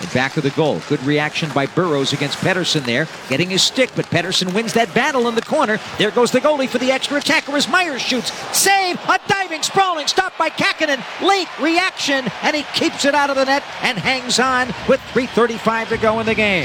and back of the goal. Good reaction by Burroughs against Pedersen. there, getting his stick, but Pedersen wins that battle in the corner. There goes the goalie for the extra attacker as Myers shoots. Save! A diving, sprawling, stop by Kahkonen. Late reaction, and he keeps it out of the net and hangs on with 3.35 to go in the game.